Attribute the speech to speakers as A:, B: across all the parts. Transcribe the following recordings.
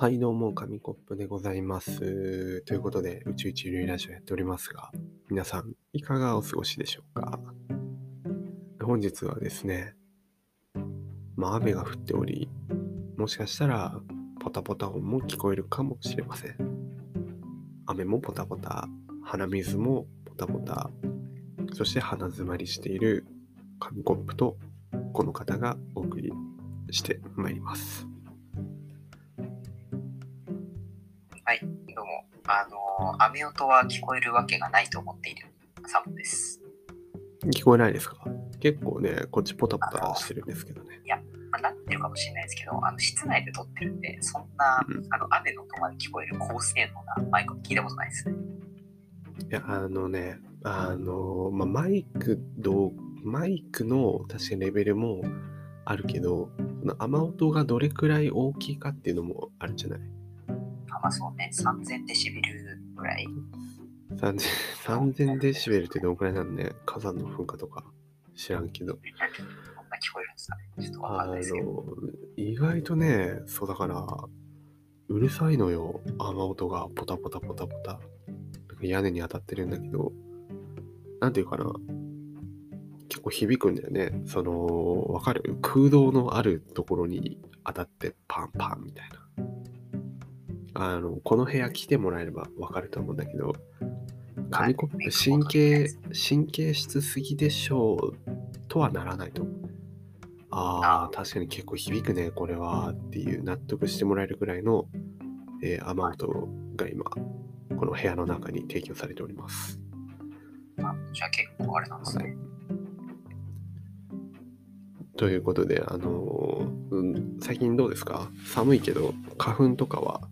A: はい、どうも、紙コップでございます。ということで、宇宙一流ラジオやっておりますが、皆さん、いかがお過ごしでしょうか？本日はですね、まあ、雨が降っており、もしかしたら、ポタポタ音も聞こえるかもしれません。雨もポタポタ、鼻水もポタポタ、そして鼻詰まりしている紙コップと、この方がお送りしてまいります。
B: も。あのー、雨音は聞こえるわけがないと思っているサムです。
A: 聞こえないですか？結構ね、こっちポタポタしてるんですけどね。
B: まあ、なってるかもしれないですけど、あの室内で撮ってるんで、そんな、
A: うん
B: あの雨の音まで聞こえる高性能なマイク聞いたことないですね。
A: いや、あのね、あの、まあ、マイクどう、マイクの確かにレベルもあるけど、その雨音がどれくらい大きいかっていうのもあるんじゃない
B: あまあそうね、3000デシベルぐらい。
A: 3000 3000デシベルってどのくらいなんね火山の噴火とか知らんけど。
B: こんな聞こえるんですかね。ちょっとわか
A: あ
B: んないですけど。
A: の、意外とね、そうだから、うるさいのよ、雨音がポタポタポタポタ。なんか屋根に当たってるんだけど、なんていうかな、結構響くんだよね。その、わかる？空洞のあるところに当たってパンパンみたいな。あの、この部屋来てもらえればわかると思うんだけど、紙コップ神経、神経質すぎでしょうとはならないと思う。ああ、確かに結構響くね、これはっていう納得してもらえるぐらいの、えー雨音が今、この部屋の中に提供されております。
B: あじゃあ結構あれなんですね。
A: ということで、あのーうん、最近どうですか？寒いけど、花粉とかは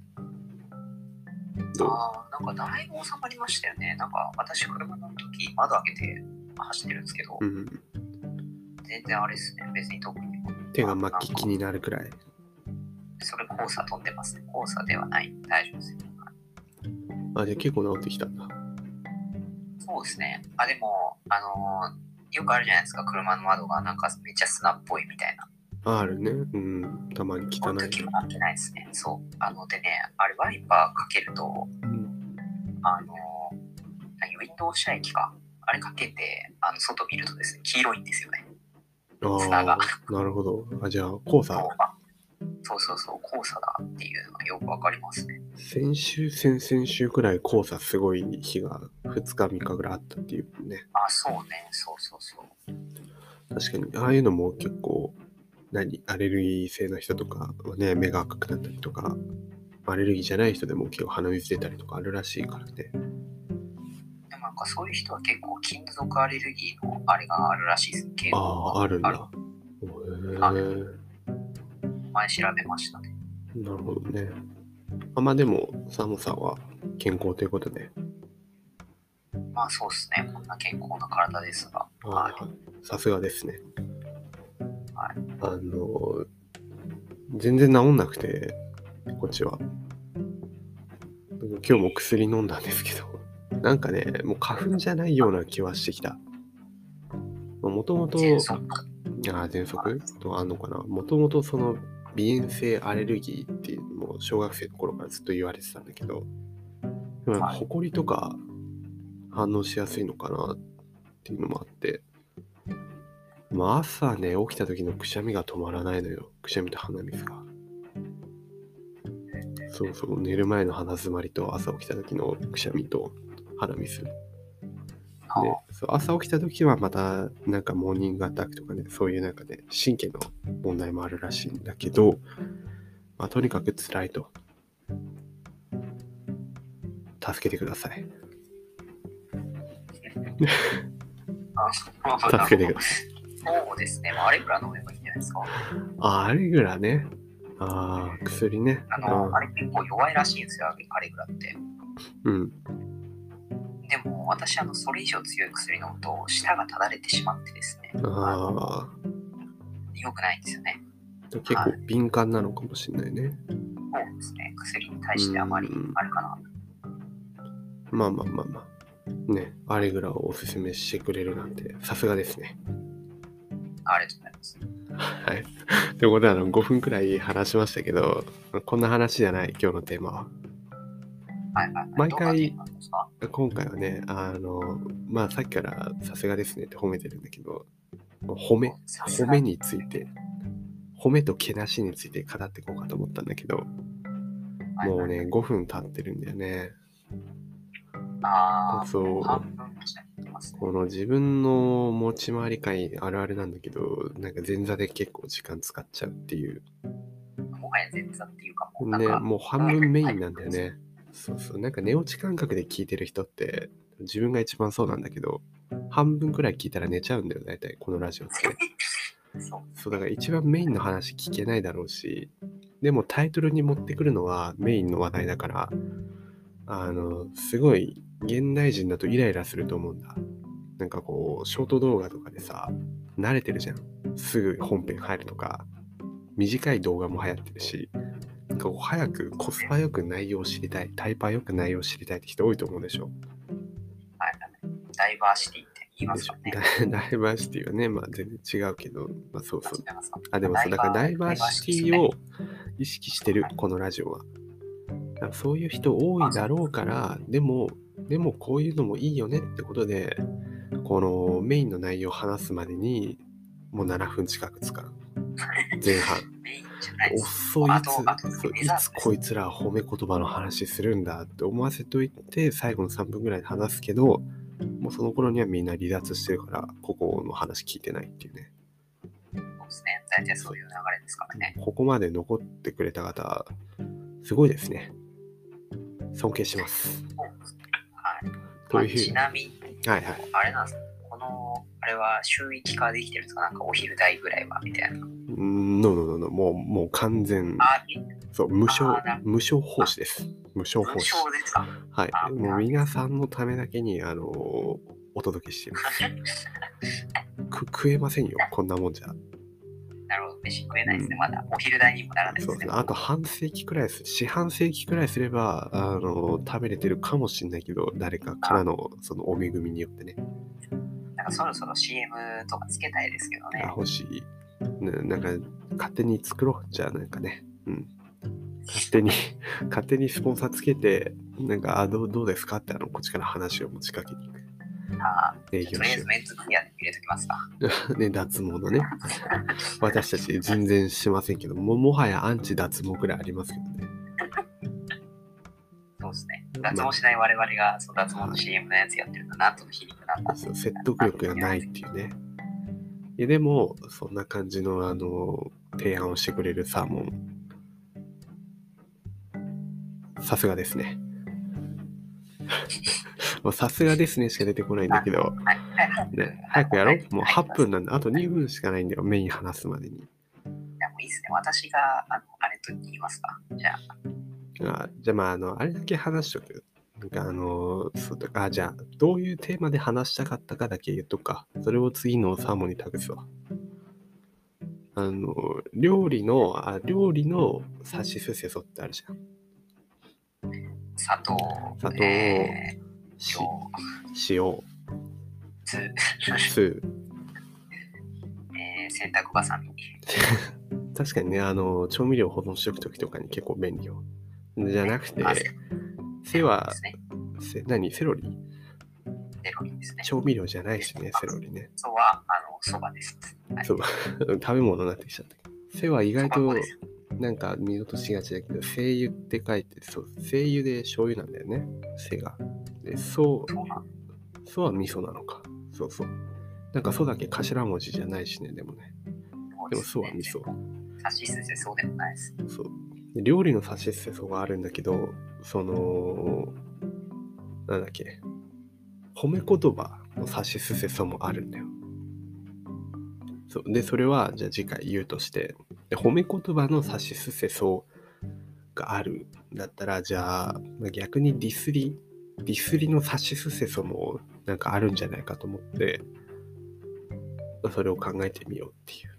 A: どう
B: ああ、なんかだいぶ収まりましたよね。なんか私車の時窓開けて走ってるんですけど、
A: うん、
B: 全然あれですね。別に特に。
A: 手が巻き気になるくらい。
B: それ黄砂飛んでますね。黄砂ではない。大丈夫ですよ。
A: あ、じゃあ結構治ってきたんだ。
B: そうですね。あ、でも、あのーよくあるじゃないですか。車の窓がなんかめっちゃ砂っぽいみたいな。
A: ああるね。うん、たまに汚い。
B: なってないですね。そう。あの、でね、あれワイパーかけると、
A: うん、
B: あのウィンドウ車液か。あれかけて、あの、外見るとですね、黄色いんですよね。砂
A: あ
B: が
A: あ、なるほど。あ、じゃあ、黄砂
B: そうあそうそうそう、黄砂だっていうのがよくわかりますね。
A: 先週、先々週くらい黄砂すごい日が2日、3日ぐらいあったっていうね。
B: あ、そうね。そうそうそう。
A: 確かに、ああいうのも結構、何、アレルギー性の人とかはね、目が赤くなったりとか、アレルギーじゃない人でも結構鼻水出たりとかあるらしいからね。
B: でもなんかそういう人は結構金属アレルギーのあれがあるらしいですね。傾向
A: ああ、
B: が
A: あるんだ。へ
B: あ
A: え
B: 前調べましたね。
A: なるほどね。あまあでも、サモさんは健康ということで、
B: まあそうですね。こんな健康な体ですが。
A: さすがですね。
B: はい
A: あの、全然治んなくて、こっちは。今日も薬飲んだんですけど、なんかね、もう花粉じゃないような気はしてきた。もともと、ああ、喘息？とあんのかな？もともとその鼻炎性アレルギーっていうのも小学生の頃からずっと言われてたんだけど、でもほこりとか反応しやすいのかなっていうのもあって、まあ朝ね、起きた時のくしゃみが止まらないのよ。くしゃみと鼻水が。そうそう、寝る前の鼻詰まりと朝起きた時のくしゃみと鼻水。
B: あ。
A: ね、そう朝起きた時はまたなんかモーニングアタックとかねそういうなんかね神経の問題もあるらしいんだけど、まあ、とにかく辛いと。助けてください。
B: あ
A: 助けてください
B: そうですね。まあ、アレグラ飲めばいいんじゃないですか。
A: あアレグラねあー薬ね
B: あの、あれ結構弱いらしいんですよ、アレグラって。
A: うん
B: でも、私、あの、それ以上強い薬飲むと、舌がただれてしまってですね、
A: あ
B: 良くないんですよね。
A: ー結構敏感なのかもしれないね
B: そうですね。薬に対してあまり
A: うん
B: あるかな。
A: まあまあまあまあねアレグラをおすすめしてくれるなんてさすがですね
B: ありがとうございます。
A: はい。ということで、あの、5分くらい話しましたけど、こんな話じゃない、今日のテーマは。
B: はいはいはい。
A: 毎回今回はね、あの、まあ、さっきからさすがですねって褒めてるんだけど、褒め、褒めについて、褒めとけなしについて語っていこうかと思ったんだけど、もうね、5分経ってるんだよね。
B: ああ、
A: そう
B: ますね。
A: この自分の持ち回り会あるあるなんだけど、なんか前座で結構時間使っちゃうっていう。
B: もはや前座っていうかもう
A: ね、
B: か、
A: もう半分メインなんだよね。そうそう。なんか寝落ち感覚で聞いてる人って、自分が一番そうなんだけど、半分くらい聞いたら寝ちゃうんだよ、大体、このラジオって。
B: そう。
A: そう、だから一番メインの話聞けないだろうし、でもタイトルに持ってくるのはメインの話題だから、あの、すごい現代人だとイライラすると思うんだ。なんかこう、ショート動画とかでさ、慣れてるじゃん。すぐ本編入るとか、短い動画も流行ってるし、なんかこう早くコスパよく内容を知りたい、タイパーよく内容を知りたいって人多いと思うでしょ？
B: はいはいダイバーシティって言いま
A: ですしょ？
B: かね。
A: ダイバーシティはね、まあ全然違うけど、まあそうそう。あ、でもそう、だからダイバーシティを意識してる
B: はい、
A: このラジオは。そういう人多いだろうから、でも、でもこういうのもいいよねってことで、このメインの内容を話すまでに、もう7分近く使う。前半。
B: メインじゃない
A: つそういつこいつら褒め言葉の話するんだって思わせといて、最後の3分ぐらいで話すけど、もうその頃にはみんな離脱してるから、ここの話聞いてないっていうね。
B: そうですね。大体そういう流れですからね。
A: ここまで残ってくれた方、すごいですね。尊敬します。
B: はい。
A: という
B: まあちなみに、
A: はいはい。
B: あれなんですか？この、あれは週域化できてるんですか？なんかお昼代ぐらいはみたいな。
A: うん、ノーノーノーノーもう、もう完全、
B: あ、
A: そう、無償無償奉仕です。無償
B: 無
A: 奉仕。
B: 償ですか？
A: はい
B: あ。
A: もう皆さんのためだけに、あのーお届けしています。く食えませんよ、こんなもんじゃ。
B: 飯食えないですね。
A: うん
B: まだお昼代にもならないですね
A: そうですね。。あと半世紀くらいす、四半世紀くらいすれば、あのー食べれてるかもしれないけど、誰かからのそのお恵みによってね。
B: なんかそろそろ CM とかつけたいですけど
A: あ
B: ね。
A: 欲しい。ななんか、勝手に作ろう。じゃあ、なんかね。うん。勝手に、勝手にスポンサーつけて、なんか、あどうどうですかって、あの、こっちから話を持ちかけに行く。
B: あとりあえずメンツクリアで入れときますか。
A: て。ね、脱毛のね。私たち全然しませんけども、もはやアンチ脱毛くらいありますけどね。
B: そうですね。脱毛しない我々がそう脱毛の CM のやつやってるのなんとの皮肉なんだ。
A: そう説得力がないっていうね。いや、でも、そんな感じの、あの、提案をしてくれるサーモン。さすがですね。もうさすがですねしか出てこないんだけど。ね、早くやろう。もう8分
B: い
A: なんで、あと2分しかないんだよ、メイン話すまでに。
B: や、もういいですね。私が、あの、あれと言いますか。じゃあ、
A: あじゃあ、まあ、あの、あれだけ話しとく。なんか、あの、そうとか、あじゃあ、どういうテーマで話したかったかだけ言っとくか。それを次のサーモンに託すわ。あの、料理の、あ料理のさしすせそってあるじゃん。
B: 砂糖、
A: 砂糖
B: えー、
A: し
B: 塩、
A: 塩、
B: 酢、
A: 酢。
B: えー、洗濯ばさみ。
A: 確かにね、あの、調味料保存しとくときとかに結構便利よ。じゃなくて
B: あ、
A: 背は
B: で、すね。
A: せ何？セロリ？
B: セロリですね。
A: 調味料じゃないしね、セロリね。
B: そうは、あの、そばです。はい
A: そう、食べ物になってきちゃった。背は意外となんか見落としがちだけど、精油って書いて、そう、精油で醤油なんだよね、背が。で、そう、そうは味噌なのか。そうそう。なんかそうだけ頭文字じゃないしね、でもね。でもそうは味噌。
B: さしすせそうでもないです。
A: そう。で料理のさしすせそがあるんだけど、その、なんだっけ、褒め言葉のさしすせそもあるんだよ。そうで、それは、じゃあ次回言うとして、で褒め言葉のさしすせそがあるんだったら、じゃあ、まあ逆にディスり、ディスりのさしすせそもなんかあるんじゃないかと思って、まあそれを考えてみようっていう。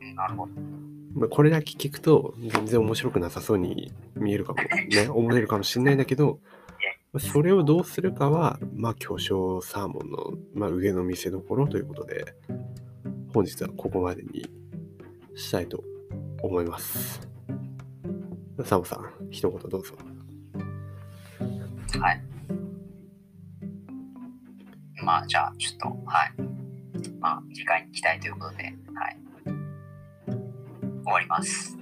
B: うん、なるほど。
A: まあ、これだけ聞くと全然面白くなさそうに見えるかもね、思えるかもしれないんだけど、まあそれをどうするかは、まあ、巨匠サーモンの、まあ、上の見せ所ということで、本日はここまでにしたいと思います。サムさん、一言どうぞ。
B: はい。まあ、じゃあ、ちょっと、はい。まあ、次回に期待ということで、はい。終わります。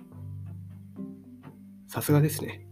A: さすがですね。